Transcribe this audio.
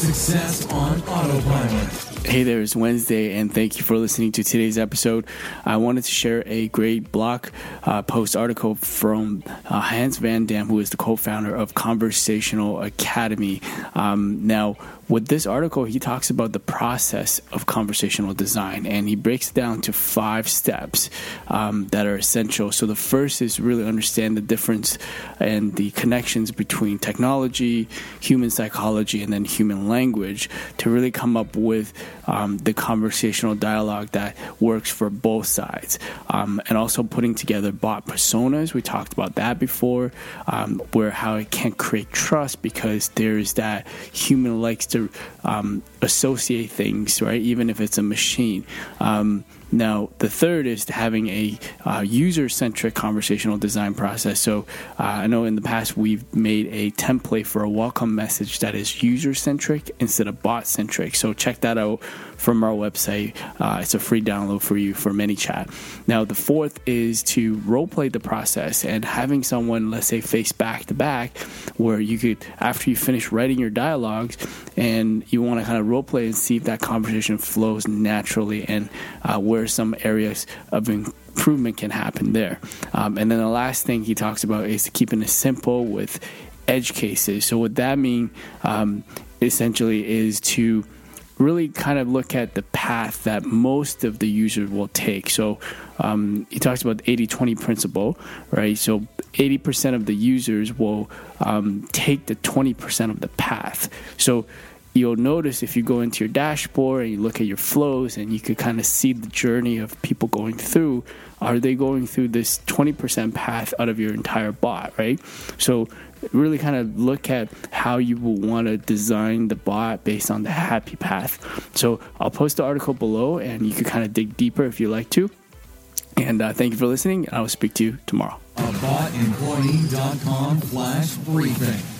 Success on Autopilot. Hey there, it's Wednesday, and thank you for listening to today's episode. I wanted to share a great blog uh, post article from uh, Hans Van Dam, who is the co founder of Conversational Academy. Um, now, with this article, he talks about the process of conversational design and he breaks it down to five steps um, that are essential. So, the first is really understand the difference and the connections between technology, human psychology, and then human language to really come up with um, the conversational dialogue that works for both sides. Um, and also putting together bot personas. We talked about that before, um, where how it can't create trust because there's that human likes to um, associate things, right? Even if it's a machine. Now, the third is having a uh, user centric conversational design process. So, uh, I know in the past we've made a template for a welcome message that is user centric instead of bot centric. So, check that out from our website. Uh, it's a free download for you for ManyChat. Now, the fourth is to role play the process and having someone, let's say, face back to back, where you could, after you finish writing your dialogues and you want to kind of role play and see if that conversation flows naturally and uh, where some areas of improvement can happen there. Um, and then the last thing he talks about is keeping it simple with edge cases. So, what that means um, essentially is to really kind of look at the path that most of the users will take. So um, he talks about the 80 20 principle, right? So 80% of the users will um, take the 20% of the path. So you'll notice if you go into your dashboard and you look at your flows and you could kind of see the journey of people going through are they going through this 20% path out of your entire bot right? So really kind of look at how you will want to design the bot based on the happy path. So i'll post the article below and you can kind of dig deeper if you like to and uh, thank you for listening. I will speak to you tomorrow. Abotemployee.com slash briefing